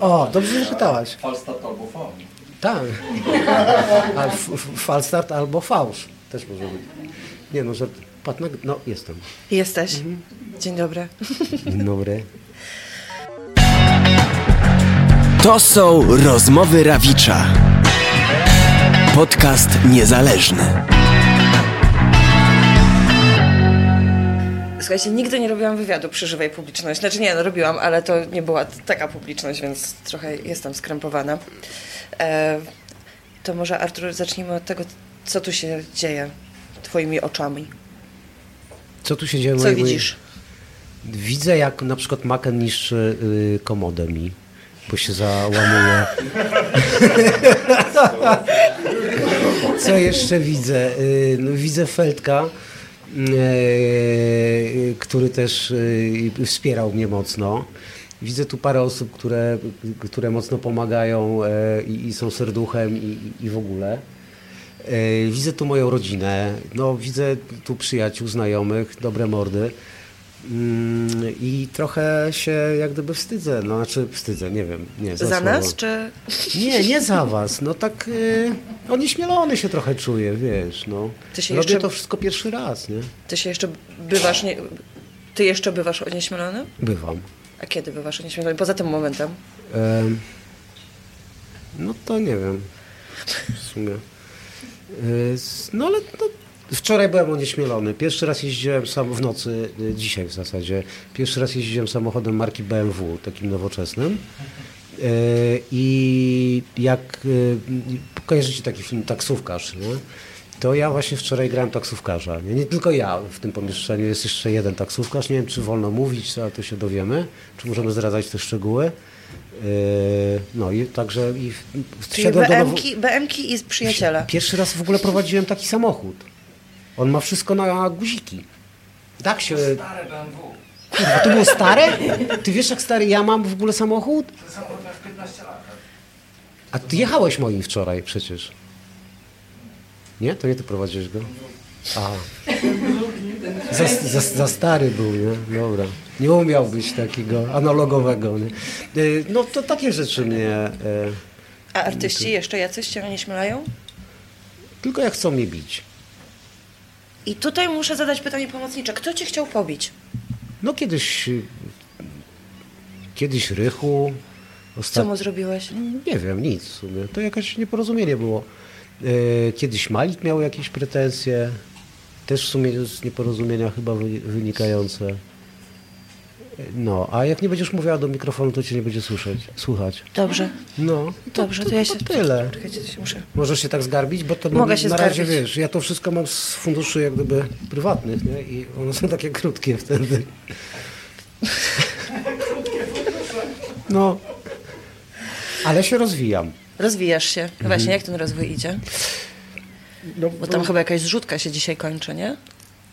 O, dobrze, że pytałaś. Falstart albo faul. Tak. A f- f- falstart albo fałsz też może być. Nie no, że patrz, nag- no jestem. Jesteś. Dzień dobry. Dzień dobry. To są rozmowy Rawicza. Podcast niezależny. Słuchajcie, nigdy nie robiłam wywiadu przy żywej publiczności. Znaczy nie, no robiłam, ale to nie była taka publiczność, więc trochę jestem skrępowana. E, to może Artur, zacznijmy od tego, co tu się dzieje twoimi oczami. Co tu się dzieje? Co widzisz? Widzę, jak na przykład Maken niszczy y, komodę mi, bo się załamuje. Co jeszcze widzę? Y, no, widzę Feldka, który też y, wspierał mnie mocno. Widzę tu parę osób, które, które mocno pomagają y, i, i są serduchem i, i w ogóle. Widzę tu moją rodzinę, no, widzę tu przyjaciół, znajomych, dobre mordy. Mm, I trochę się jak gdyby wstydzę, no znaczy wstydzę, nie wiem. Nie, Za słowo. nas, czy... Nie, nie za was. No tak y, onieśmielony się trochę czuję, wiesz, no. Ty się Robię jeszcze- to wszystko pierwszy raz, nie? Ty się jeszcze bywasz... Nie... Ty jeszcze bywasz onieśmielony? Bywam. A kiedy bywasz onieśmielony? Poza tym momentem. Em, no to nie wiem. W sumie. Y, No ale no, wczoraj byłem onieśmielony. Pierwszy raz jeździłem sam w nocy, y, dzisiaj w zasadzie. Pierwszy raz jeździłem samochodem marki BMW, takim nowoczesnym. Y, I jak y, kojarzycie taki film Taksówkarz, nie? to ja właśnie wczoraj grałem taksówkarza. Nie? nie tylko ja w tym pomieszczeniu, jest jeszcze jeden taksówkarz. Nie wiem, czy wolno mówić, ale to się dowiemy. Czy możemy zdradzać te szczegóły. No i także i wsiadłem do nowo- BM-ki, BM-ki i przyjaciele. Pierwszy raz w ogóle prowadziłem taki samochód. On ma wszystko na guziki. Tak się... Stare BMW. Kurwa, to było stare? Ty wiesz jak stary ja mam w ogóle samochód? Ten samochód ma już 15 lat. A ty jechałeś moim wczoraj przecież. Nie? To nie ty prowadziłeś go? A. Za, za, za stary był, nie? Dobra. Nie umiał być takiego analogowego, nie? Y, No to takie rzeczy mnie... e, A artyści jeszcze jacyś cię onieśmielają? Tylko jak chcą mnie bić. I tutaj muszę zadać pytanie pomocnicze. Kto cię chciał pobić? No kiedyś... Kiedyś Rychu. Co Ostat... mu zrobiłeś? Nie wiem, nic w sumie. To jakaś nieporozumienie było. E, Kiedyś Malik miał jakieś pretensje, też w sumie z nieporozumienia chyba wy- wynikające. No, a jak nie będziesz mówiła do mikrofonu, to cię nie będzie słyszeć, słuchać. Dobrze. No, to, Dobrze, to ja się... tyle. Czekajcie, to się muszę... Możesz się tak zgarbić, bo to Mogę się na razie zgarbić. wiesz, ja to wszystko mam z funduszy jak gdyby prywatnych, nie? I one są takie krótkie wtedy. No, ale się rozwijam. Rozwijasz się. Mhm. Właśnie, jak ten rozwój idzie? No, Bo tam chyba jakaś zrzutka się dzisiaj kończy, nie?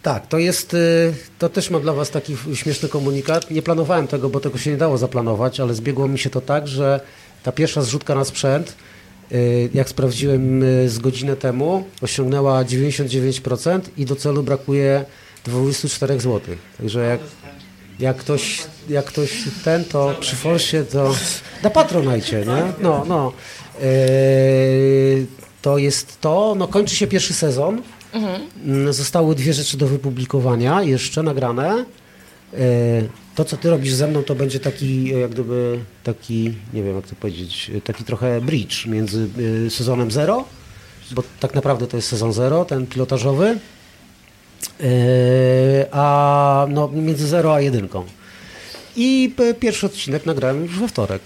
Tak, to jest, y, to też mam dla Was taki śmieszny komunikat. Nie planowałem tego, bo tego się nie dało zaplanować, ale zbiegło mi się to tak, że ta pierwsza zrzutka na sprzęt, y, jak sprawdziłem y, z godzinę temu, osiągnęła 99% i do celu brakuje 24 zł. Także jak, jak, ktoś, jak ktoś ten, to przy Forsie, to na Patronajcie, nie? No, no. To jest to, no kończy się pierwszy sezon. Mm, Zostały dwie rzeczy do wypublikowania, jeszcze nagrane. E, To, co ty robisz ze mną, to będzie taki, e, jak gdyby, taki, nie wiem jak to powiedzieć, e, taki trochę bridge między sezonem zero, bo tak naprawdę to jest sezon zero, ten pilotażowy, a no, między zero a jedynką. I pierwszy odcinek nagrałem już we wtorek.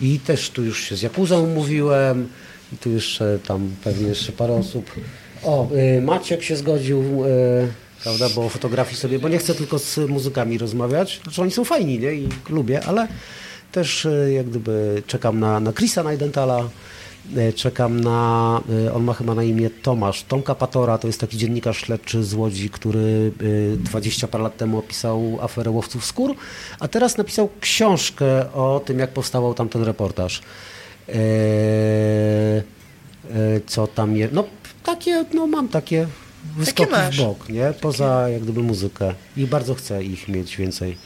I też tu już się z Jakuzą mówiłem, i tu jeszcze tam pewnie jeszcze parę osób. O, y, Maciek się zgodził, y, prawda, bo fotografii sobie, bo nie chcę tylko z muzykami rozmawiać. Znaczy oni są fajni, nie, i lubię, ale też y, jak gdyby czekam na, na Chrisa Najdentala, czekam na, on ma chyba na imię Tomasz, Tomka Patora, to jest taki dziennikarz śledczy z Łodzi, który y, 20 parę lat temu opisał aferę łowców skór, a teraz napisał książkę o tym, jak powstawał tamten reportaż. Eee, e, co tam jest. No takie, no mam takie wyskoki masz. w bok, nie? Poza jak gdyby muzykę. I bardzo chcę ich mieć więcej.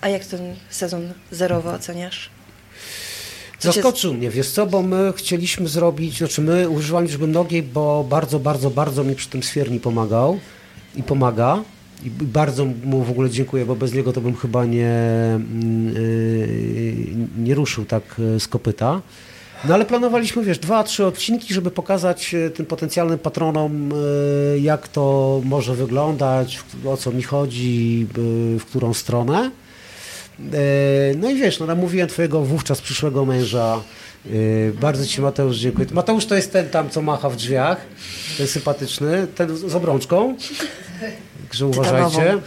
A jak ten sezon zerowy oceniasz? Co cię- Zaskoczył mnie, wiesz co, bo my chcieliśmy zrobić, znaczy my używali liczby mnogiej, bo bardzo, bardzo, bardzo mi przy tym Swierni pomagał i pomaga. I bardzo mu w ogóle dziękuję, bo bez niego to bym chyba nie, mm, yy, nie ruszył tak yy, z kopyta. No ale planowaliśmy, wiesz, dwa, trzy odcinki, żeby pokazać yy, tym potencjalnym patronom, yy, jak to może wyglądać, o co mi chodzi, yy, w którą stronę. E, No i wiesz, no namówiłem twojego wówczas przyszłego męża. E, Bardzo ci Mateusz dziękuję. Mateusz to jest ten tam, co macha w drzwiach. Ten sympatyczny, ten z obrączką. Także uważajcie. E,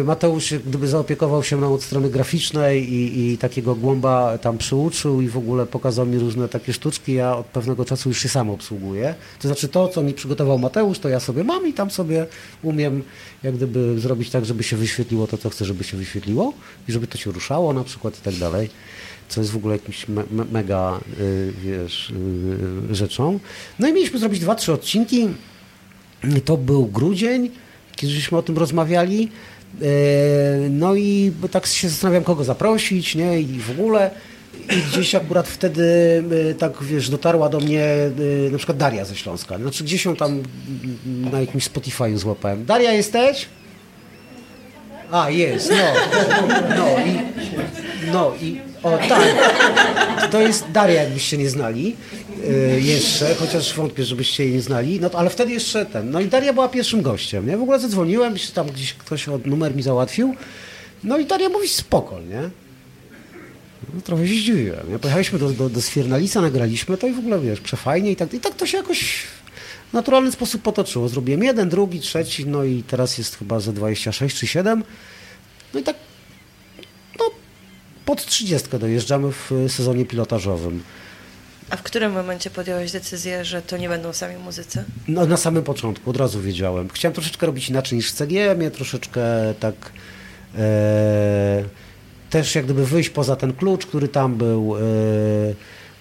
e, Mateusz gdyby zaopiekował się mną od strony graficznej i, i takiego głąba tam przyuczył i w ogóle pokazał mi różne takie sztuczki. Ja od pewnego czasu już się sam obsługuję. To znaczy to, co mi przygotował Mateusz, to ja sobie mam i tam sobie umiem jak gdyby zrobić tak, żeby się wyświetliło to, co chcę, żeby się wyświetliło i żeby to się ruszało na przykład i tak dalej. Co jest w ogóle jakimś me, mega, y, wiesz, y, rzeczą. No i mieliśmy zrobić dwa, trzy odcinki. To był grudzień, kiedy żeśmy o tym rozmawiali. E, No i tak się zastanawiam, kogo zaprosić, nie? I w ogóle. I gdzieś akurat wtedy e, tak, wiesz, dotarła do mnie e, na przykład Daria ze Śląska. Znaczy gdzieś ją tam na jakimś Spotify'u złapałem. Daria, jesteś? A, jest, no. No i, no i, o tak. To jest Daria, jakbyście nie znali jeszcze, chociaż wątpię, żebyście jej nie znali. No ale wtedy jeszcze ten. No i Daria była pierwszym gościem, nie? W ogóle zadzwoniłem, się tam gdzieś ktoś od numer mi załatwił. No i Daria mówi spoko, nie? No, trochę się zdziwiłem. Nie? Pojechaliśmy do, do, do Swiernalica, nagraliśmy to i w ogóle, wiesz, przefajnie i tak, i tak to się jakoś w naturalny sposób potoczyło. Zrobiłem jeden, drugi, trzeci, no i teraz jest chyba ze 26 czy 7. No i tak, no, pod 30 dojeżdżamy w y, sezonie pilotażowym. A w którym momencie podjąłeś decyzję, że to nie będą sami muzycy? No, na samym początku, od razu wiedziałem. Chciałem troszeczkę robić inaczej niż w CGM, troszeczkę tak e, też jak gdyby wyjść poza ten klucz, który tam był. E,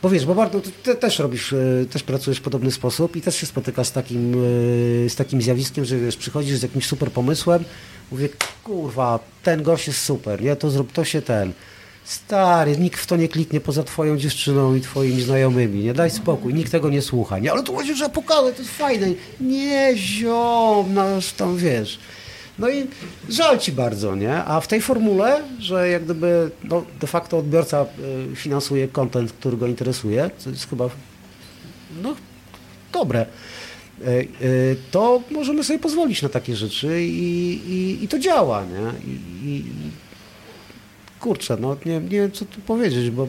bo wiesz, bo bardzo, ty też robisz, e, też pracujesz w podobny sposób i też się spotyka z takim, e, z takim zjawiskiem, że wiesz, przychodzisz z jakimś super pomysłem, mówię, kurwa, ten gość jest super, nie, to zrób, to się ten. Stary, nikt w to nie kliknie poza twoją dziewczyną i twoimi znajomymi, nie daj spokój, nikt tego nie słucha, nie, ale tu chodzi, że pokażę, to jest fajne, nie, ziom, no już tam wiesz. No i żal ci bardzo, nie? A w tej formule, że jak gdyby no, de facto odbiorca y, finansuje content, który go interesuje, co jest chyba no, dobre, y, y, to możemy sobie pozwolić na takie rzeczy i, i, i to działa, nie? I, kurczę, no nie, nie wiem co tu powiedzieć, bo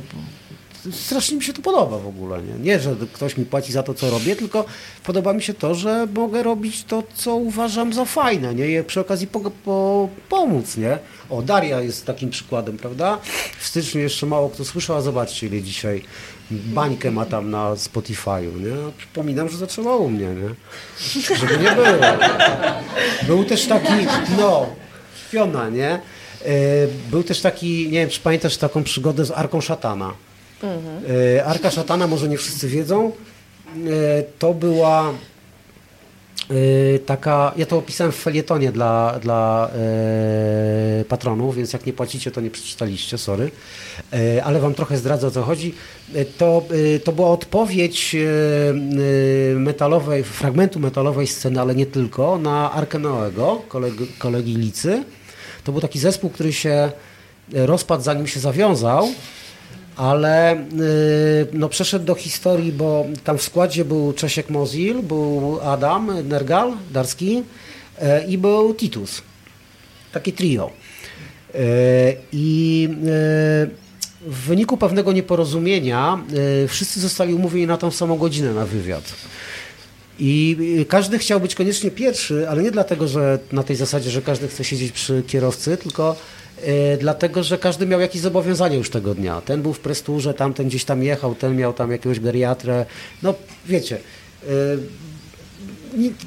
strasznie mi się to podoba w ogóle. Nie? nie, że ktoś mi płaci za to, co robię, tylko podoba mi się to, że mogę robić to, co uważam za fajne, nie? I przy okazji po, po, pomóc, nie? O, Daria jest takim przykładem, prawda? W styczniu jeszcze mało kto słyszał, a zobaczcie, ile dzisiaj bańkę ma tam na Spotify'u, nie? Przypominam, że zaczęła u mnie, nie? Żeby nie było. Był też taki, no, piona, nie? E, Był też taki, nie wiem, czy pamiętasz taką przygodę z Arką Szatana. E, Arka Szatana, może nie wszyscy wiedzą, e, to była taka, ja to opisałem w felietonie dla, dla patronów, więc jak nie płacicie, to nie przeczytaliście, sorry, ale wam trochę zdradzę o co chodzi. To, to była odpowiedź metalowej, fragmentu metalowej sceny, ale nie tylko, na Arkę Noego, kolegi, kolegi Licy. To był taki zespół, który się rozpadł zanim się zawiązał, ale y, no, przeszedł do historii, bo tam w składzie był Czesiek Mozil, był Adam Nergal, Darski e, i był Titus. Takie trio. E, I e, w wyniku pewnego nieporozumienia e, wszyscy zostali umówieni na tą samą godzinę na wywiad. I y, każdy chciał być koniecznie pierwszy, ale nie dlatego, że na tej zasadzie, że każdy chce siedzieć przy kierowcy, tylko y, dlatego, że każdy miał jakieś zobowiązania już tego dnia. Ten był w presturze, tamten gdzieś tam jechał, ten miał tam jakiegoś geriatrę. No wiecie, y,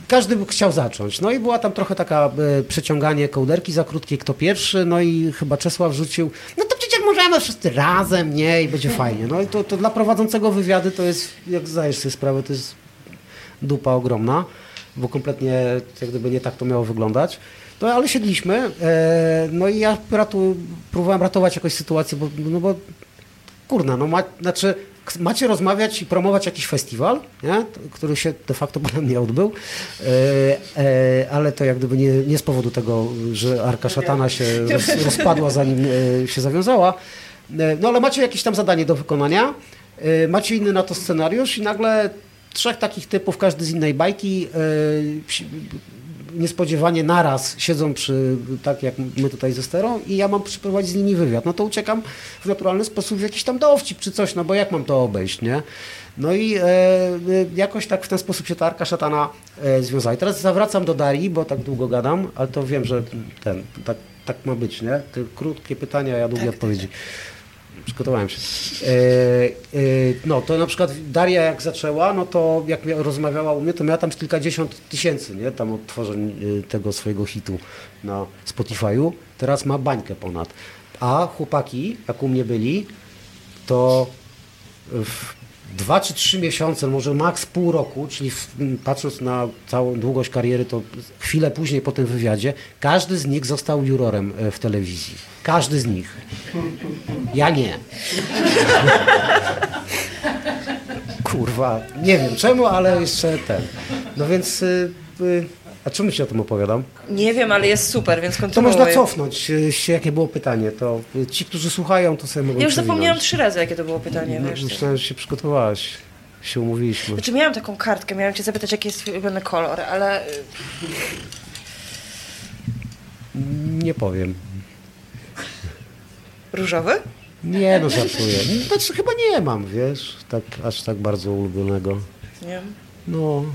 każdy chciał zacząć. No i była tam trochę taka przeciąganie kołderki za krótkie, kto pierwszy, no i chyba Czesław rzucił, no to przecież możemy wszyscy razem, nie, i będzie fajnie. No i to, to dla prowadzącego wywiady to jest, jak zdajesz sobie sprawę, to jest dupa ogromna. bo kompletnie jak gdyby nie tak to miało wyglądać. No ale siedliśmy, e, no i ja ratu, próbowałem ratować jakąś sytuację, bo, no bo kurna, no ma, znaczy macie rozmawiać i promować jakiś festiwal, nie? Który się de facto potem nie odbył, e, e, ale to jak gdyby nie, nie z powodu tego, że Arka Szatana się roz, rozpadła zanim e, się zawiązała. E, no ale macie jakieś tam zadanie do wykonania, e, macie inny na to scenariusz i nagle trzech takich typów, każdy z innej bajki, e, niespodziewanie naraz siedzą przy, tak jak my tutaj ze sterą i ja mam przeprowadzić z nimi wywiad. No to uciekam w naturalny sposób w jakiś tam dowcip czy coś, no bo jak mam to obejść, nie? No i e, e, jakoś tak w ten sposób się ta Arka Szatana e, związała. I teraz zawracam do Darii, bo tak długo gadam, ale to wiem, że ten, tak, tak ma być, nie? Te krótkie pytania, ja długie odpowiedzi. Przygotowałem się. E, e, no to na przykład Daria jak zaczęła, no to jak rozmawiała u mnie, to miała tam kilkadziesiąt tysięcy, nie? Tam odtworzeń e, tego swojego hitu na Spotify'u. Teraz ma bańkę ponad. A chłopaki, jak u mnie byli, to w dwa czy trzy miesiące, może maks pół roku, czyli patrząc na całą długość kariery, to chwilę później po tym wywiadzie, każdy z nich został jurorem w telewizji. Każdy z nich. Ja nie. Kurwa, nie wiem czemu, ale jeszcze ten. No więc, y, y, a czemu ci o tym opowiadam? Nie wiem, ale jest super, więc To kontynuuj. można cofnąć y, się, jakie było pytanie. To ci, którzy słuchają, to sobie mogą Ja już przewinąć. zapomniałam trzy razy, jakie to było pytanie. No, wiesz. myślałem, że się przygotowałaś. Się umówiliśmy. Znaczy miałam taką kartkę, miałam cię zapytać, jaki jest ulubiony kolor, ale Nie powiem. Różowy? Nie, no żartuję. Znaczy chyba nie mam, wiesz, tak, aż tak bardzo ulubionego. Nie. No,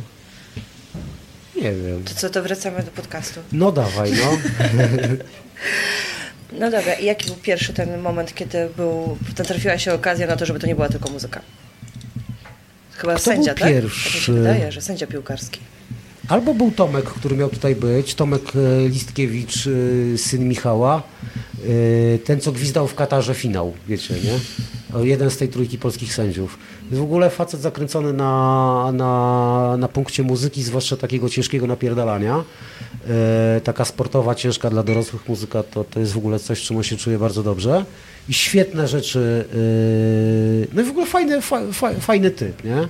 nie wiem. To co, to wracamy do podcastu. No dawaj, no. No dobra, i jaki był pierwszy ten moment, kiedy był, natrafiła się okazja na to, żeby to nie była tylko muzyka? Chyba Kto sędzia, był tak? pierwszy? Tak mi się wydaje, że sędzia piłkarski. Albo był Tomek, który miał tutaj być, Tomek e, Listkiewicz, e, syn Michała, e, ten co gwizdał w Katarze finał, wiecie, nie? Jeden z tej trójki polskich sędziów. W ogóle facet zakręcony na, na, na punkcie muzyki, zwłaszcza takiego ciężkiego napierdalania. Taka sportowa, ciężka dla dorosłych muzyka to, to jest w ogóle coś, czym on się czuje bardzo dobrze. I świetne rzeczy, no i w ogóle fajny, fa, fa, fajny typ, nie?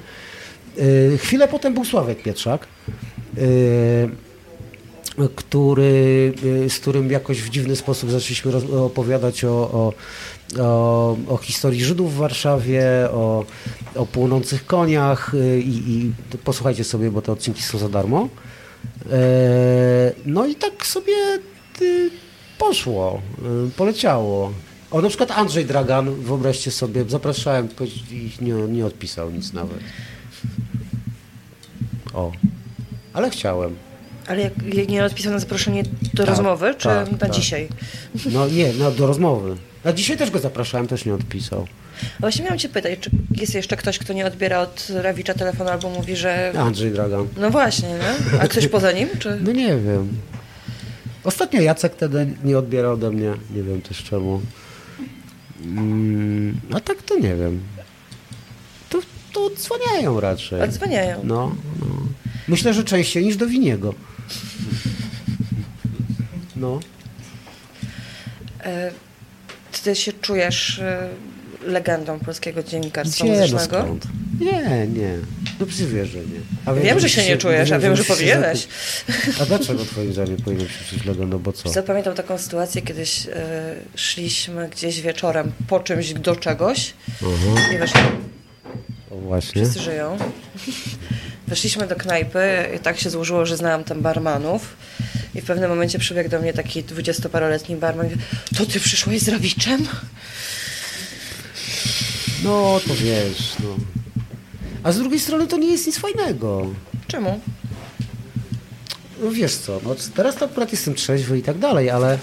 Chwilę potem był Sławek Pietrzak, który, e, z którym jakoś w dziwny sposób zaczęliśmy opowiadać o, o, o, o historii Żydów w Warszawie, o, o płonących koniach e, i, i posłuchajcie sobie, bo te odcinki są za darmo. No i tak sobie y, poszło, y, poleciało. O, na przykład Andrzej Dragan, wyobraźcie sobie, zapraszałem nie, nie odpisał nic nawet. O, ale chciałem. Ale jak, jak nie odpisał na zaproszenie do Tak, rozmowy, czy tak, na tak. dzisiaj? No nie, no, do rozmowy. A dzisiaj też go zapraszałem, też nie odpisał. Właśnie miałam cię pytać, czy jest jeszcze ktoś, kto nie odbiera od Rawicza telefonu albo mówi, że... Andrzej Dragan. No właśnie, nie? A ktoś poza nim, czy... No nie wiem. Ostatnio Jacek wtedy nie odbierał ode mnie, nie wiem też czemu. Mm, a tak to nie wiem. To, to odsłaniają raczej. Odzwaniają. No, no. Myślę, że częściej niż do Winiego. No. E, Ty się czujesz e, legendą polskiego dziennikarstwa Gdzie, no muzycznego? skąd? Nie, nie. No przecież wiesz, że nie. A Wiem, że się nie czujesz, a wiem, że się powinieneś. A dlaczego twoim zdaniem powinien się czuć legendą, bo co? Zapamiętam taką sytuację, kiedyś e, szliśmy gdzieś wieczorem po czymś do czegoś Aha, i weszli, o właśnie. wszyscy żyją. Weszliśmy do knajpy i tak się złożyło, że znałam tam barmanów i w pewnym momencie przybiegł do mnie taki dwudziestoparoletni barman i mówi, to ty przyszłeś z Rawiczem? No, to wiesz, no. A z drugiej strony to nie jest nic fajnego. Czemu? No wiesz co, no teraz to akurat jestem trzeźwy i tak dalej, ale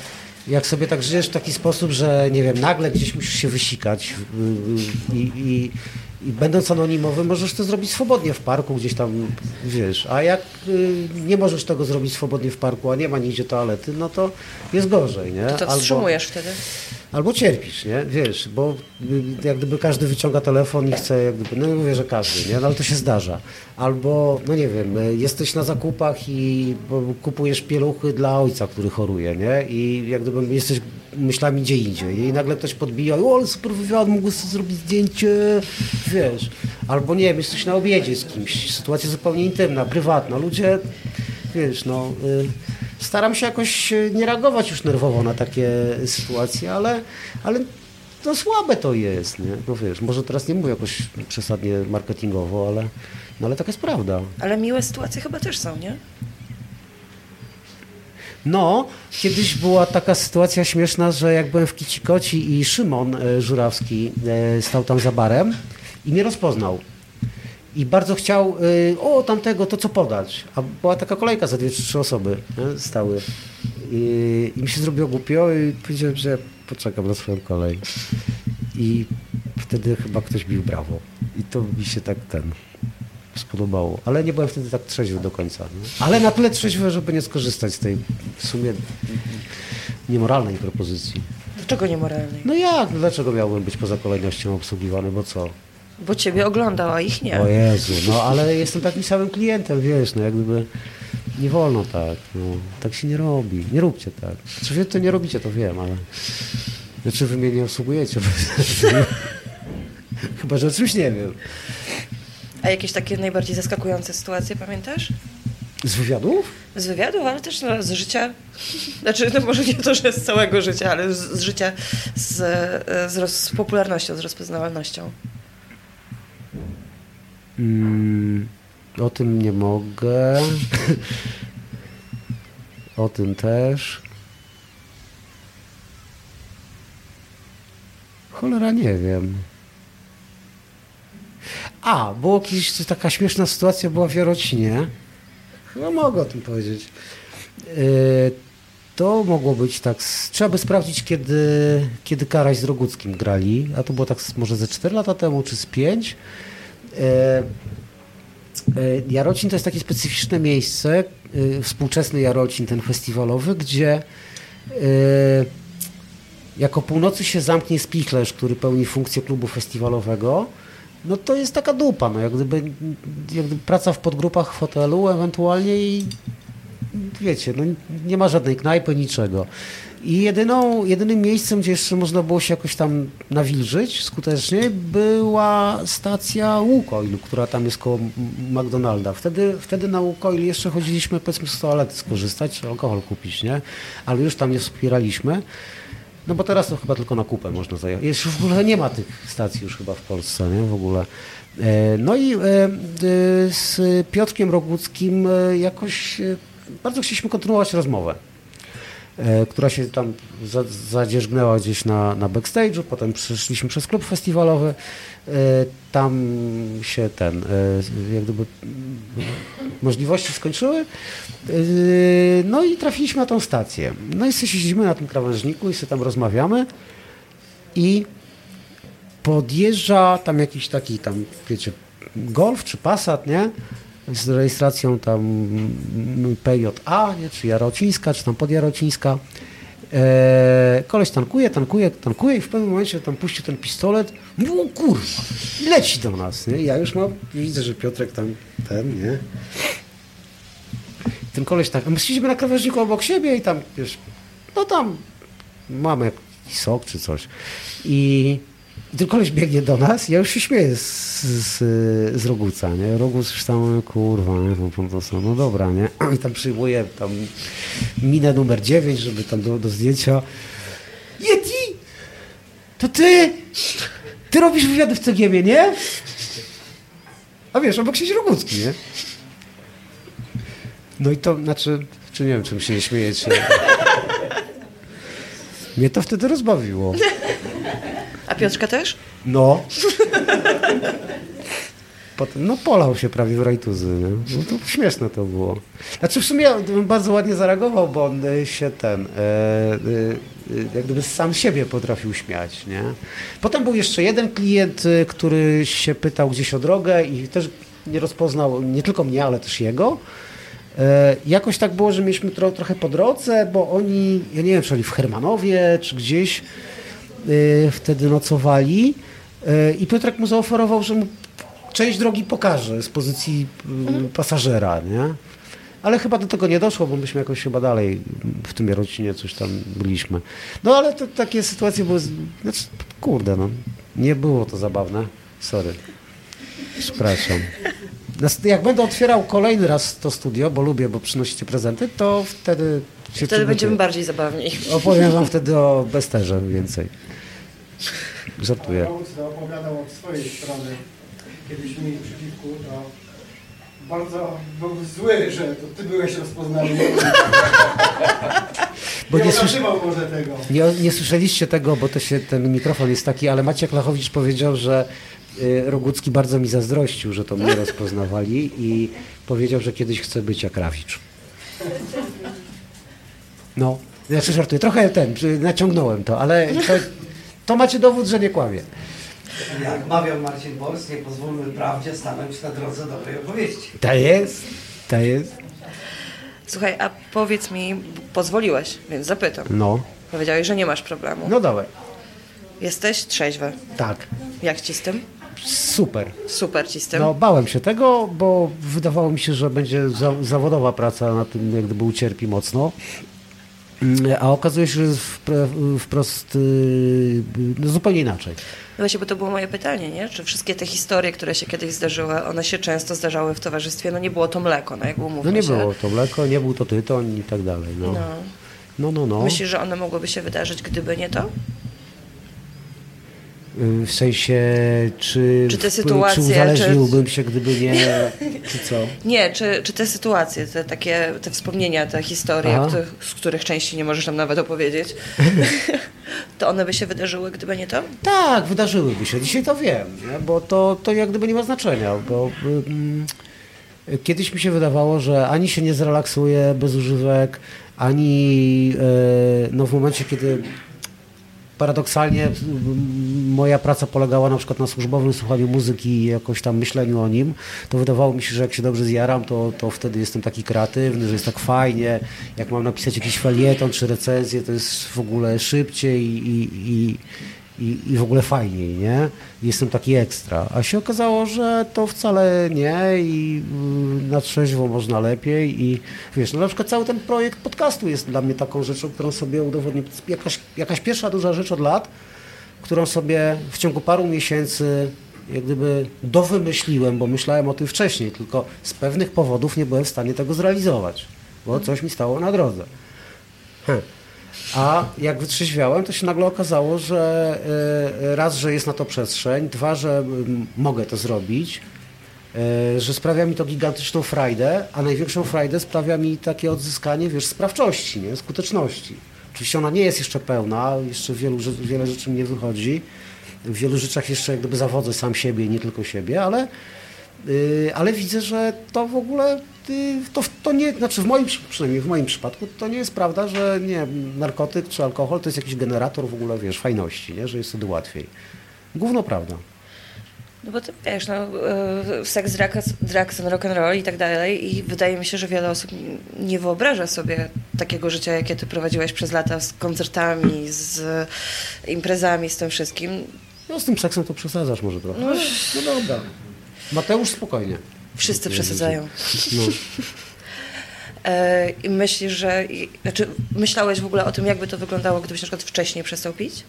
jak sobie tak żyjesz w taki sposób, że nie wiem, nagle gdzieś musisz się wysikać i, i, I będąc anonimowym, możesz to zrobić swobodnie w parku, gdzieś tam, wiesz. A jak y, nie możesz tego zrobić swobodnie w parku, a nie ma nigdzie toalety, no to jest gorzej, nie? To wstrzymujesz wtedy? Albo cierpisz, nie? Wiesz, bo y, jak gdyby każdy wyciąga telefon i chce, jak gdyby, no nie mówię, że każdy, nie? No ale to się zdarza. Albo, no nie wiem, y, jesteś na zakupach i bo kupujesz pieluchy dla ojca, który choruje, nie? I jak gdyby jesteś myślami gdzie indziej i nagle ktoś podbija, o, ale super wywiad, mógł sobie zrobić zdjęcie, wiesz. Albo nie wiem, jesteś na obiedzie z kimś, sytuacja zupełnie intymna, prywatna. Ludzie, wiesz, no... Y, staram się jakoś e, nie reagować już nerwowo na takie sytuacje, ale, ale no słabe to jest, nie? No wiesz, może teraz nie mówię jakoś przesadnie marketingowo, ale, no ale taka jest prawda. Ale miłe sytuacje chyba też są, nie? No, kiedyś była taka sytuacja śmieszna, że jak byłem w Kicikoci i Szymon e, Żurawski e, stał tam za barem i mnie rozpoznał. I bardzo chciał, y, o tamtego, to co podać. A była taka kolejka za dwie trzy osoby nie? stały. I, I mi się zrobiło głupio i powiedziałem, że poczekam na swoją kolej. I wtedy chyba ktoś bił brawo. I to mi się tak ten spodobało. Ale nie byłem wtedy tak trzeźwy do końca. Nie? Ale na tyle trzeźwy, żeby nie skorzystać z tej w sumie niemoralnej propozycji. Dlaczego niemoralnej? No jak? Dlaczego miałbym być poza kolejnością obsługiwany? Bo co? Bo ciebie oglądał, a ich nie. O Jezu, no ale jestem takim samym klientem, wiesz, no jak gdyby nie wolno tak, no, tak się nie robi, nie róbcie tak. Czy wy to nie robicie, to wiem, ale znaczy wy mnie nie obsługujecie, chyba, że o czymś nie wiem. A jakieś takie najbardziej zaskakujące sytuacje pamiętasz? Z wywiadów? Z wywiadów, ale też no, z życia. Znaczy, no może nie to, że z całego życia, ale z, z życia z, z, roz, z popularnością, z rozpoznawalnością. Mm, o tym nie mogę. o tym też. Cholera nie wiem. A, było kiedyś taka śmieszna sytuacja była w Jarocinie. Chyba mogę o tym powiedzieć. Yy, to mogło być tak. Trzeba by sprawdzić, kiedy, kiedy Karaś z Roguckim grali. A to było tak może ze 4 lata temu, czy z 5. E, e, Jarocin to jest takie specyficzne miejsce, e, współczesny Jarocin, ten festiwalowy, gdzie jako północy się zamknie spichlerz, który pełni funkcję klubu festiwalowego, no to jest taka dupa, no jak gdyby, jak gdyby praca w podgrupach w hotelu ewentualnie i wiecie, no nie ma żadnej knajpy, niczego. I jedyną, jedynym miejscem, gdzie jeszcze można było się jakoś tam nawilżyć skutecznie, była stacja Łukoil, która tam jest koło McDonalda. Wtedy, wtedy na Łukoil jeszcze chodziliśmy powiedzmy z toalety skorzystać, alkohol kupić, nie? Ale już tam nie wspieraliśmy. No bo teraz to chyba tylko na kupę można zajechać. Już w ogóle nie ma tych stacji już chyba w Polsce, nie? W ogóle. E, no i e, z Piotrkiem Roguckim e, jakoś bardzo chcieliśmy kontynuować rozmowę. E, która się tam zadzierzgnęła gdzieś na, na backstage'u, potem przeszliśmy przez klub festiwalowy, e, tam się ten, e, jak gdyby możliwości skończyły, no i trafiliśmy na tą stację. No i sobie siedzimy na tym krawężniku i sobie tam rozmawiamy i podjeżdża tam jakiś taki tam, wiecie, Golf czy Passat, nie? Z rejestracją tam mm, PJA, nie, czy Jarocińska, czy tam podjarocińska. E, koleś tankuje, tankuje, tankuje i w pewnym momencie tam puścił ten pistolet. Mówił, o kurwa, leci do nas. Nie? Ja już mam, widzę, że Piotrek tam ten, nie? Ten koleś tak, a my siedzimy na krawężniku obok siebie i tam, wiesz, no tam mamy sok czy coś. I i ten koleś biegnie do nas, ja już się śmieję z, z, z Roguca, nie? Roguc już tam, kurwa, nie? Są, no dobra, nie? I tam przyjmuje tam minę numer 9, żeby tam do, do zdjęcia. Yeti! To ty! Ty robisz wywiady w CGM, nie? A wiesz, obok siedzi Rogucki, nie? No i to, znaczy, czy nie wiem, czym się nie śmiejecie. Mnie to wtedy rozbawiło. Piotrka też? No. potem, no polał się prawie w rajtuzy? No to śmieszne to było. Znaczy w sumie bardzo ładnie zareagował, bo on e, się ten, e, e, jak gdyby sam siebie potrafił śmiać, nie? Potem był jeszcze jeden klient, e, który się pytał gdzieś o drogę i też nie rozpoznał nie tylko mnie, ale też jego. E, Jakoś tak było, że mieliśmy tro, trochę po drodze, bo oni, ja nie wiem, czy oni w Hermanowie, czy gdzieś wtedy nocowali e, i Piotrek mu zaoferował, że mu część drogi pokaże z pozycji e, pasażera, nie? Ale chyba do tego nie doszło, bo myśmy jakoś chyba dalej w tym Jarocinie coś tam byliśmy. No ale to, takie sytuacje były, znaczy, kurde no, nie było to zabawne, sorry. Przepraszam. Jak będę otwierał kolejny raz to studio, bo lubię, bo przynosicie prezenty, to wtedy Wtedy przygotuję. będziemy bardziej zabawni. Opowiem wam wtedy o Besterze więcej. Żartuję. Rauc opowiadał od swojej strony, kiedyś mi przeciwku, to bardzo był zły, że to ty byłeś rozpoznany. Bo nie nie, może tego. nie, nie słyszeliście tego, bo to się ten mikrofon jest taki, ale Maciek Lachowicz powiedział, że y, Rogucki bardzo mi zazdrościł, że to mnie rozpoznawali i powiedział, że kiedyś chce być jak Rawicz. No, znaczy żartuję. Trochę ten, naciągnąłem to, ale to, to macie dowód, że nie kłamie. Jak mawiał Marcin Bors, nie pozwólmy prawdzie stanąć na drodze dobrej opowieści. Ta jest, ta jest. Słuchaj, a powiedz mi, pozwoliłeś, więc zapytam. No, Powiedziałeś, że nie masz problemu. no dawaj. Jesteś trzeźwy. Tak, Jak ci z tym? super. Super ci z tym. No, bałem się tego, bo wydawało mi się, że będzie za, zawodowa praca na tym, jak gdyby ucierpi mocno. Mm, A okazuje się, że wprost y, no, zupełnie inaczej. No Właśnie, bo to było moje pytanie, nie? Czy wszystkie te historie, które się kiedyś zdarzyły, one się często zdarzały w towarzystwie, no nie było to mleko, no jak umówmy No nie się. było to mleko, nie był to tytoń i tak dalej. No, No. no, no. no. Myślisz, że one mogłyby się wydarzyć, gdyby nie to? Y, W sensie, czy, Czy te sytuacje, czy uzależniłbym się, gdyby nie, czy co? Nie, czy, czy te sytuacje, te takie, te wspomnienia, te historie, których, z których części nie możesz nam nawet opowiedzieć, to one by się wydarzyły, gdyby nie to? Tak, wydarzyłyby się. Dzisiaj to wiem, nie? bo to, to jak gdyby nie ma znaczenia, bo mm, kiedyś mi się wydawało, że ani się nie zrelaksuję bez używek, ani e, no w momencie, kiedy paradoksalnie moja praca polegała na przykład na służbowym słuchaniu muzyki i jakoś tam myśleniu o nim, to wydawało mi się, że jak się dobrze zjaram, to, to wtedy jestem taki kreatywny, że jest tak fajnie. Jak mam napisać jakiś felieton czy recenzję, to jest w ogóle szybciej i, i, i, i, w ogóle fajniej, nie? Jestem taki ekstra. A się okazało, że to wcale nie i y, na trzeźwo można lepiej i wiesz, no na przykład cały ten projekt podcastu jest dla mnie taką rzeczą, którą sobie udowodnię. Jakaś, jakaś pierwsza duża rzecz od lat, którą sobie w ciągu paru miesięcy jak gdyby dowymyśliłem, bo myślałem o tym wcześniej, tylko z pewnych powodów nie byłem w stanie tego zrealizować, bo coś mi stało na drodze. Hm. A jak wytrzeźwiałem, to się nagle okazało, że e, raz, że jest na to przestrzeń, dwa, że mogę to zrobić, e, że sprawia mi to gigantyczną frajdę, a największą frajdę sprawia mi takie odzyskanie, wiesz, sprawczości, nie? skuteczności. Oczywiście ona nie jest jeszcze pełna, jeszcze wielu, wiele rzeczy nie wychodzi, w wielu rzeczach jeszcze jak gdyby zawodzę sam siebie nie tylko siebie, ale, ale widzę, że to w ogóle yy, to, to nie, znaczy w moim, przy- przynajmniej w moim przypadku, to nie jest prawda, że nie, narkotyk czy alkohol to jest jakiś generator w ogóle, wiesz, fajności, nie? że jest wtedy łatwiej. Gówno prawda. No bo ty wiesz, no, y, seks, drugs, drugs and rock and roll i tak dalej i wydaje mi się, że wiele osób nie wyobraża sobie takiego życia, jakie ty prowadziłeś przez lata z koncertami, z imprezami, z tym wszystkim. No z tym seksem to przesadzasz może trochę. No, no dobra. Mateusz spokojnie. Wszyscy przesadzają. No. E, I myślisz, że... Znaczy, myślałeś w ogóle o tym, jakby to wyglądało, gdybyś na przykład wcześniej przestał pić?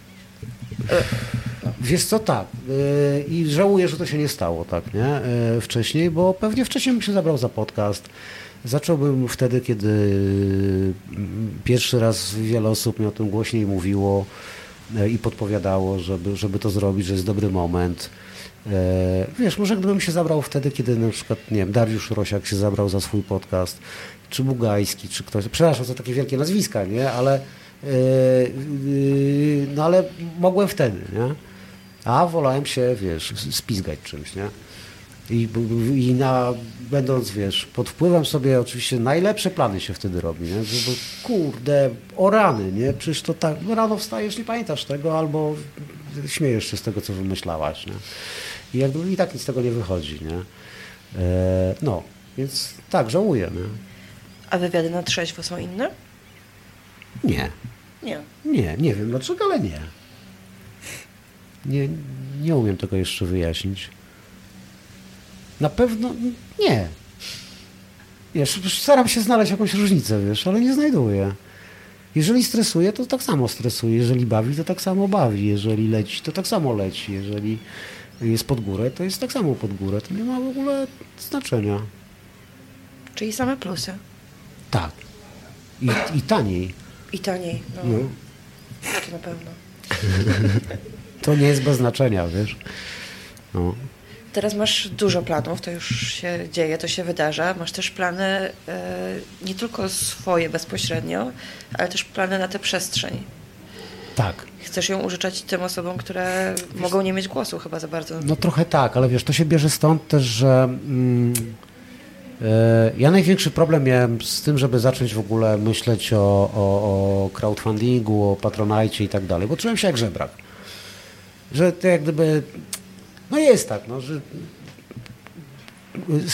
Wiesz co, tak. Yy, I żałuję, że to się nie stało tak, nie? Wcześniej, bo pewnie wcześniej bym się zabrał za podcast. Zacząłbym wtedy, kiedy mm, pierwszy raz wiele osób mi o tym głośniej mówiło i podpowiadało, żeby, żeby to zrobić, że jest dobry moment. Yy, Wiesz, może gdybym się zabrał wtedy, kiedy na przykład, nie wiem, Dariusz Rosiak się zabrał za swój podcast, czy Bugajski, czy ktoś, przepraszam za takie wielkie nazwiska, nie? Ale, yy, yy, no ale mogłem wtedy, nie? A wolałem się, wiesz, spizgać czymś, nie? I, i na, będąc, wiesz, pod wpływem sobie oczywiście najlepsze plany się wtedy robi, nie? Żeby, kurde, o rany, nie? Przecież to tak, rano wstajesz, nie pamiętasz tego, albo śmiejesz się z tego, co wymyślałaś, nie? I jakby i tak nic z tego nie wychodzi, nie? E, no, więc tak, żałuję, nie? A wywiady na trzeźwo są inne? Nie, Nie. nie, nie wiem dlaczego, ale nie. Nie, nie umiem tego jeszcze wyjaśnić. Na pewno nie. Wiesz, staram się znaleźć jakąś różnicę, wiesz, ale nie znajduję. Jeżeli stresuje, to tak samo stresuje. Jeżeli bawi, to tak samo bawi. Jeżeli leci, to tak samo leci. Jeżeli jest pod górę, to jest tak samo pod górę. To nie ma w ogóle znaczenia. Czyli same plusy. Tak. I, i taniej. I taniej. No, No. to na pewno. To nie jest bez znaczenia, wiesz. No. Teraz masz dużo planów, to już się dzieje, to się wydarza. Masz też plany e, nie tylko swoje bezpośrednio, ale też plany na tę przestrzeń. Tak. Chcesz ją użyczać tym osobom, które mogą nie mieć głosu chyba za bardzo. No trochę tak, ale wiesz, to się bierze stąd też, że mm, e, ja największy problem miałem z tym, żeby zacząć w ogóle myśleć o, o, o crowdfundingu, o patronajcie i tak dalej, bo czułem się jak żebrak. Że to jak gdyby, no jest tak, no, że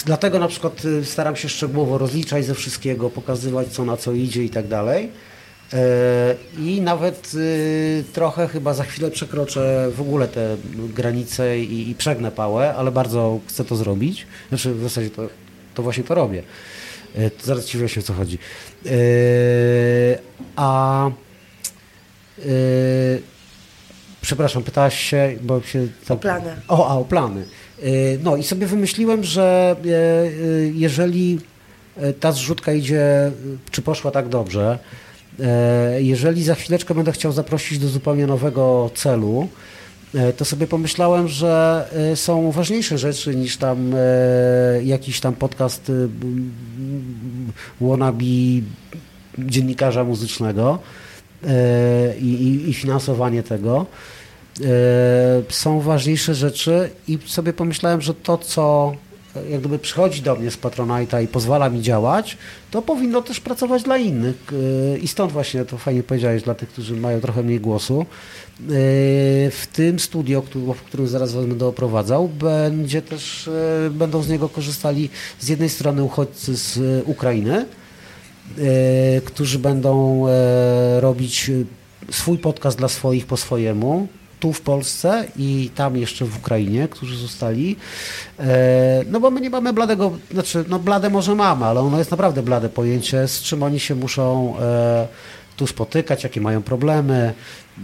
Dlatego na przykład y, staram się szczegółowo rozliczać ze wszystkiego, pokazywać co na co idzie i tak dalej. E, I nawet y, trochę chyba za chwilę przekroczę w ogóle te granice i, i przegnę pałę, ale bardzo chcę to zrobić. Znaczy w zasadzie to, to właśnie to robię. E, Zaraz ci wyjaśnię o co chodzi. E, A przepraszam, pytałaś się, bo się... O plany. O, a, o plany. Y, No i sobie wymyśliłem, że e, e, jeżeli ta zrzutka idzie, czy poszła tak dobrze, jeżeli za chwileczkę będę chciał zaprosić do zupełnie nowego celu, to sobie pomyślałem, że są ważniejsze rzeczy niż tam jakiś tam podcast wannabe dziennikarza muzycznego i, i, i finansowanie tego. E, są ważniejsze rzeczy i sobie pomyślałem, że to, co e, jak gdyby przychodzi do mnie z Patronite'a i pozwala mi działać, to powinno też pracować dla innych. E, I stąd właśnie to fajnie powiedziałeś dla tych, którzy mają trochę mniej głosu. E, W tym studio, w którym zaraz was będę oprowadzał, będzie też, e, będą z niego korzystali z jednej strony uchodźcy z e, Ukrainy, e, którzy będą e, robić e, swój podcast dla swoich po swojemu, tu w Polsce i tam jeszcze w Ukrainie, którzy zostali. E, No bo my nie mamy bladego, znaczy no blade może mamy, ale ono jest naprawdę blade pojęcie, z czym oni się muszą e, tu spotykać, jakie mają problemy,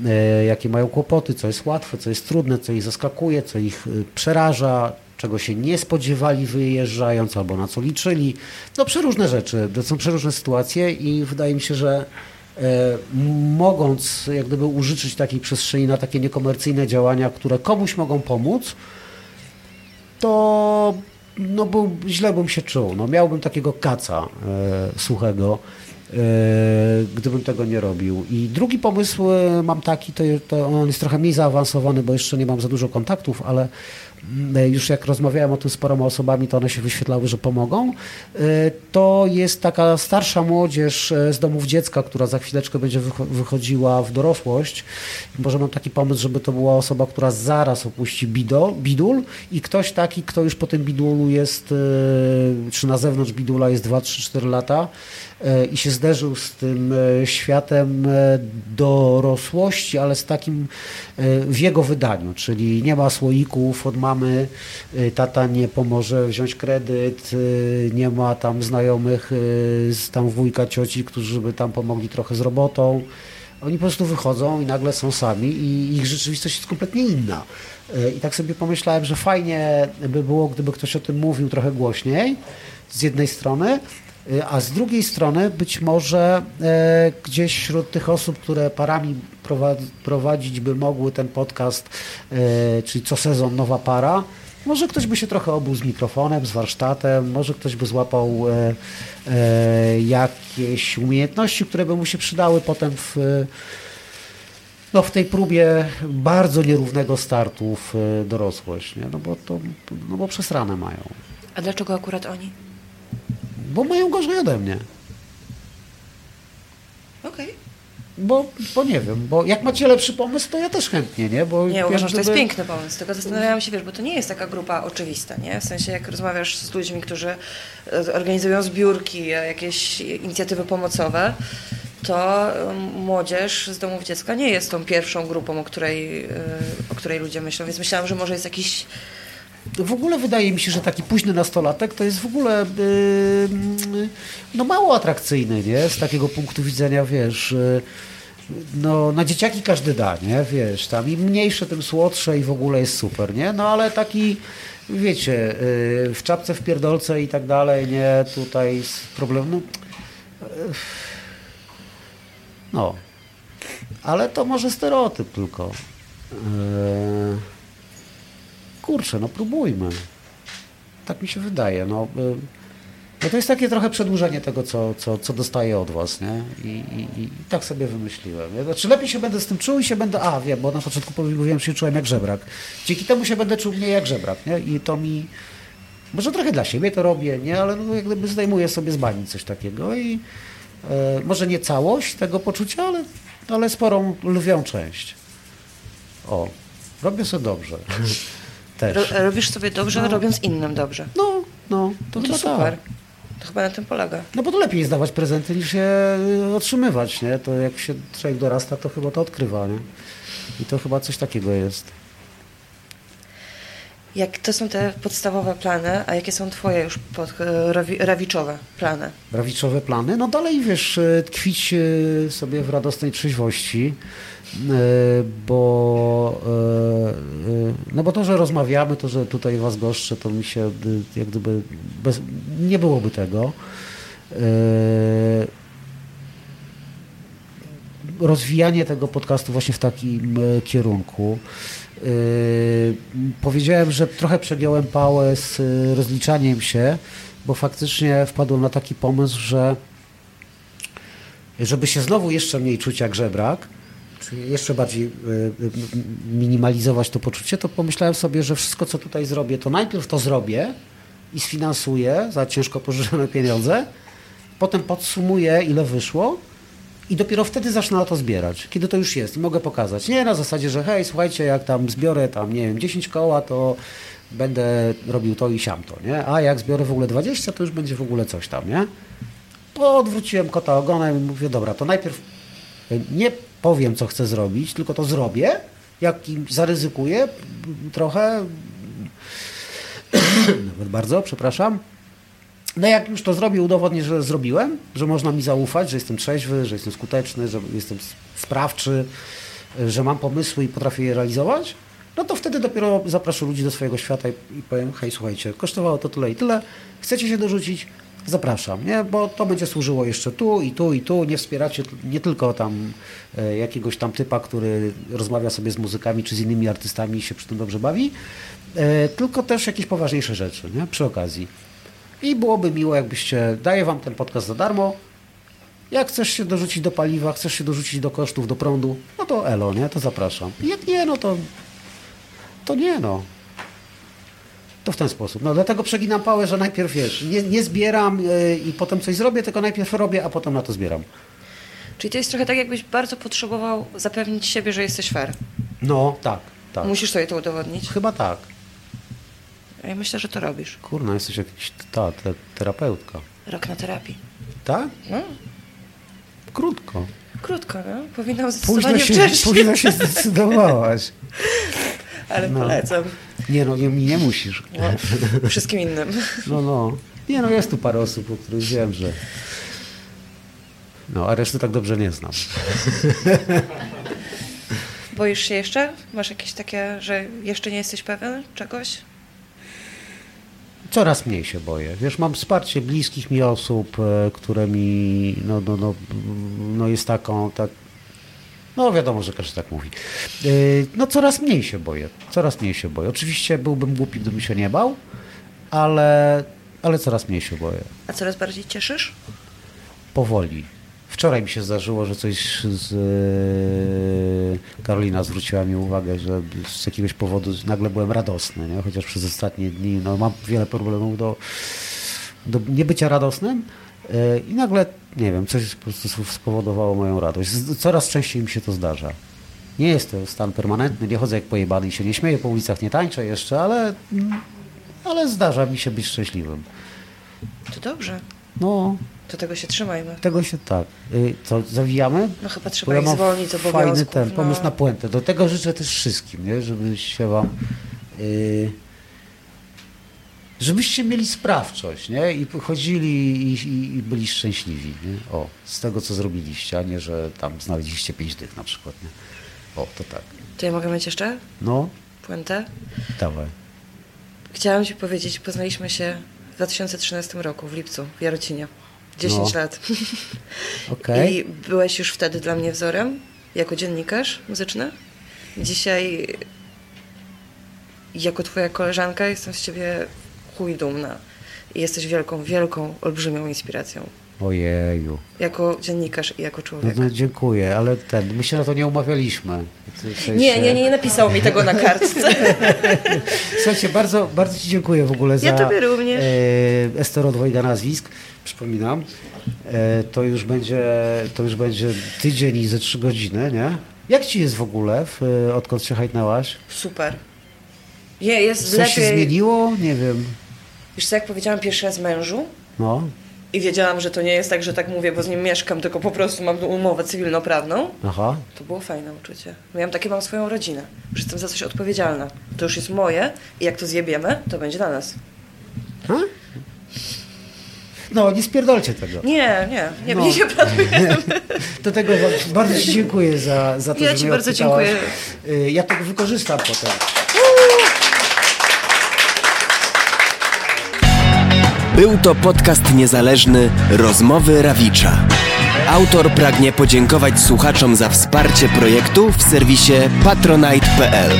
e, jakie mają kłopoty, co jest łatwe, co jest trudne, co ich zaskakuje, co ich e, przeraża, czego się nie spodziewali wyjeżdżając albo na co liczyli. No przeróżne rzeczy, to są przeróżne sytuacje i wydaje mi się, że e, mogąc jak gdyby użyczyć takiej przestrzeni na takie niekomercyjne działania, które komuś mogą pomóc, to no, był, źle bym się czuł. No, miałbym takiego kaca e, suchego, gdybym tego nie robił. I drugi pomysł e, mam taki, to, to on jest trochę mniej zaawansowany, bo jeszcze nie mam za dużo kontaktów, ale mm, już jak rozmawiałem o tym z paroma osobami, to one się wyświetlały, że pomogą. E, To jest taka starsza młodzież e, z domów dziecka, która za chwileczkę będzie wycho- wychodziła w dorosłość. Może mam taki pomysł, żeby to była osoba, która zaraz opuści bido, bidul i ktoś taki, kto już po tym bidulu jest, e, czy na zewnątrz bidula jest 2, 3, 4 lata e, i się zderzył z tym e, światem e, dorosłości, ale z takim e, w jego wydaniu, czyli nie ma słoików od mamy, tata nie pomoże wziąć kredyt, nie ma tam znajomych z tam wujka, cioci, którzy by tam pomogli trochę z robotą. Oni po prostu wychodzą i nagle są sami i ich rzeczywistość jest kompletnie inna. I tak sobie pomyślałem, że fajnie by było, gdyby ktoś o tym mówił trochę głośniej, z jednej strony, a z drugiej strony być może e, gdzieś wśród tych osób, które parami prowadz- prowadzić by mogły ten podcast, e, czyli co sezon nowa para, może ktoś by się trochę obuł z mikrofonem, z warsztatem, może ktoś by złapał e, e, jakieś umiejętności, które by mu się przydały potem w, no w tej próbie bardzo nierównego startu w e, dorosłość, nie? No, bo to, no bo przesrane mają. A dlaczego akurat oni? Bo mają gorzej ode mnie. Okej. Bo, bo nie wiem, bo jak macie lepszy pomysł, to ja też chętnie, nie? Bo Nie, uważam, że to jest piękny pomysł, tylko zastanawiałam się, wiesz, bo to nie jest taka grupa oczywista, nie? W sensie, jak rozmawiasz z ludźmi, którzy e, organizują zbiórki, e, jakieś inicjatywy pomocowe, to e, młodzież z domów dziecka nie jest tą pierwszą grupą, o której, o której ludzie myślą, więc myślałam, że może jest jakiś... W ogóle wydaje mi się, że taki późny nastolatek to jest w ogóle yy, no mało atrakcyjny, nie? Z takiego punktu widzenia, wiesz, yy, no na dzieciaki każdy da, nie? Wiesz, tam im mniejsze, tym słodsze i w ogóle jest super, nie? No ale taki, wiecie, yy, w czapce, w pierdolce i tak dalej, nie? Tutaj problem, no, yy, no. Ale to może stereotyp tylko. Yy, kurczę, no próbujmy. Tak mi się wydaje. No, y, no to jest takie trochę przedłużenie tego, co, co, co dostaję od was, nie? I, i, I tak sobie wymyśliłem. Znaczy lepiej się będę z tym czuł i się będę, a wiem, bo na początku mówiłem, że się czułem jak żebrak. Dzięki temu się będę czuł mniej jak żebrak, nie? I to mi, może trochę dla siebie to robię, nie? Ale no, jak gdyby zdejmuję sobie z bani coś takiego i e, może nie całość tego poczucia, ale, ale sporą, lwią część. O, robię sobie dobrze. Też. Ro, robisz sobie dobrze, robiąc innym dobrze. No, no, to, No to to super. tak. To chyba na tym polega. No bo to lepiej jest dawać prezenty niż je y, otrzymywać, nie? To jak się człowiek dorasta, to chyba to odkrywa, nie? I to chyba coś takiego jest. Jak to są te podstawowe plany, a jakie są twoje już pod, e, rawi, rawiczowe plany? Rawiczowe plany, no dalej wiesz, y, tkwić y, sobie w radosnej trzeźwości, bo no bo to, że rozmawiamy, to, że tutaj was goszczę, to mi się jak gdyby bez, nie byłoby tego. Rozwijanie tego podcastu właśnie w takim e, kierunku. Yy, Powiedziałem, że trochę przegiąłem pałę z e, rozliczaniem się, bo faktycznie wpadłem na taki pomysł, że żeby się znowu jeszcze mniej czuć jak żebrak, czyli jeszcze bardziej e, e, minimalizować to poczucie, to pomyślałem sobie, że wszystko, co tutaj zrobię, to najpierw to zrobię i sfinansuję za ciężko pożyczone pieniądze, potem podsumuję, ile wyszło i dopiero wtedy zacznę na to zbierać, kiedy to już jest i mogę pokazać. Nie na zasadzie, że hej, słuchajcie, jak tam zbiorę tam, nie wiem, 10 koła, to będę robił to i siam to, nie? A jak zbiorę w ogóle 20, to już będzie w ogóle coś tam, nie? Bo odwróciłem kota ogonem i mówię, dobra, to najpierw y, nie powiem, co chcę zrobić, tylko to zrobię, jak zaryzykuję trochę, nawet bardzo, przepraszam, no jak już to zrobię, udowodnię, że zrobiłem, że można mi zaufać, że jestem trzeźwy, że jestem skuteczny, że jestem sprawczy, że mam pomysły i potrafię je realizować, no to wtedy dopiero zaproszę ludzi do swojego świata i, i powiem, hej, słuchajcie, kosztowało to tyle i tyle, chcecie się dorzucić? Zapraszam, nie? bo to będzie służyło jeszcze tu i tu i tu, nie wspieracie nie tylko tam e, jakiegoś tam typa, który rozmawia sobie z muzykami czy z innymi artystami i się przy tym dobrze bawi, e, tylko też jakieś poważniejsze rzeczy, nie? przy okazji. I byłoby miło, jakbyście, daję wam ten podcast za darmo. Jak chcesz się dorzucić do paliwa, chcesz się dorzucić do kosztów, do prądu, no to elo, nie? To zapraszam. Jak nie, no to, to nie, no. To w ten sposób. No dlatego przeginam pałę, że najpierw, wiesz, nie, nie zbieram yy, i potem coś zrobię, tylko najpierw robię, a potem na to zbieram. Czyli to jest trochę tak, jakbyś bardzo potrzebował zapewnić siebie, że jesteś fair. No, tak, tak. Musisz sobie to udowodnić. Chyba tak. Ja myślę, że to robisz. Kurna, jesteś jakiś ta, te, terapeutka. Rok na terapii. Tak? No, Krótko. krótko, no. Powinnam Późno zdecydowanie się, wcześniej, późno się zdecydowałaś. ale no. polecam. Nie no, nie, nie musisz. No, wszystkim innym. No, no. Nie no, jest tu parę osób, o których wiem, że... No, a reszty tak dobrze nie znam. Boisz się jeszcze? Masz jakieś takie, że jeszcze nie jesteś pewien czegoś? Coraz mniej się boję. Wiesz, mam wsparcie bliskich mi osób, e, które mi, no, no, no, no jest taką, tak, no wiadomo, że każdy tak mówi. E, No coraz mniej się boję, coraz mniej się boję. Oczywiście byłbym głupi, gdybym się nie bał, ale, ale coraz mniej się boję. A coraz bardziej cieszysz? Powoli. Wczoraj mi się zdarzyło, że coś z e, Karolina zwróciła mi uwagę, że z jakiegoś powodu nagle byłem radosny, nie? chociaż przez ostatnie dni no, mam wiele problemów do, do niebycia radosnym e, i nagle, nie wiem, coś po prostu spowodowało moją radość. Coraz częściej mi się to zdarza. Nie jest to stan permanentny, nie chodzę jak pojebany i się nie śmieję po ulicach, nie tańczę jeszcze, ale, ale zdarza mi się być szczęśliwym. To dobrze. No, Do tego się trzymajmy. tego się tak. Y, Co, zawijamy? No chyba trzeba ja ich zwolnić z fajny ten pomysł no. na puentę. Do tego życzę też wszystkim, nie? żebyście wam y, żebyście mieli sprawczość, nie? I chodzili i, i, i byli szczęśliwi, nie? O, z tego co zrobiliście, a nie, że tam znaleźliście pięć dych na przykład, nie? O, to tak. To ja mogę mieć jeszcze No, puentę? dawaj. Chciałam Ci powiedzieć, poznaliśmy się w 2013 roku, w lipcu, w Jarocinie. 10 No. lat. Okej. I byłeś już wtedy dla mnie wzorem, jako dziennikarz muzyczny. Dzisiaj, jako Twoja koleżanka, jestem z Ciebie chuj dumna. I jesteś wielką, wielką, olbrzymią inspiracją. Ojeju. Jako dziennikarz i jako No, człowiek. no dziękuję, ale ten, my się na to nie umawialiśmy. W sensie- Nie, nie, nie napisał mi tego na kartce. Słuchajcie, bardzo, bardzo Ci dziękuję w ogóle za Ja tobie również. E, Estero dwojga nazwisk, przypominam. E, to, już będzie, to już będzie tydzień i ze trzy godziny, nie? Jak Ci jest w ogóle, w, odkąd się hajtnęłaś? Super. Nie, jest Coś się lepiej. zmieniło? Nie wiem. Wiesz co, jak powiedziałam pierwszy raz mężu No, i wiedziałam, że to nie jest tak, że tak mówię, bo z nim mieszkam, tylko po prostu mam umowę cywilnoprawną, aha. to było fajne uczucie. Miałam takie, mam swoją rodzinę, że jestem za coś odpowiedzialna. To już jest moje i jak to zjebiemy, to będzie dla nas. A? No, nie spierdolcie tego. Nie, nie, nie, No. nie się planuje. Do tego bardzo Ci dziękuję za, za to, Ja że ci mnie bardzo dziękuję. E, Ja to wykorzystam potem. Był to podcast niezależny Rozmowy Rawicza. Autor pragnie podziękować słuchaczom za wsparcie projektu w serwisie patronite.pl.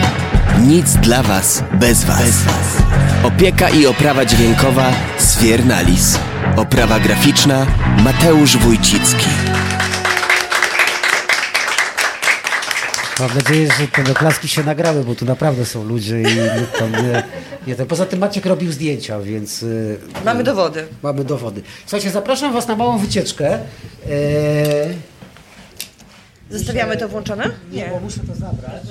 Nic dla Was bez Was. Opieka i oprawa dźwiękowa Sfiernalis. Oprawa graficzna Mateusz Wójcicki. Mam nadzieję, że te oklaski się nagrały, bo tu naprawdę są ludzie i nikt tam nie, nie ten. Poza tym Maciek robił zdjęcia, więc y, Mamy dowody. mamy dowody. Słuchajcie, zapraszam Was na małą wycieczkę. E, Zostawiamy to włączone? nie, bo muszę to zabrać.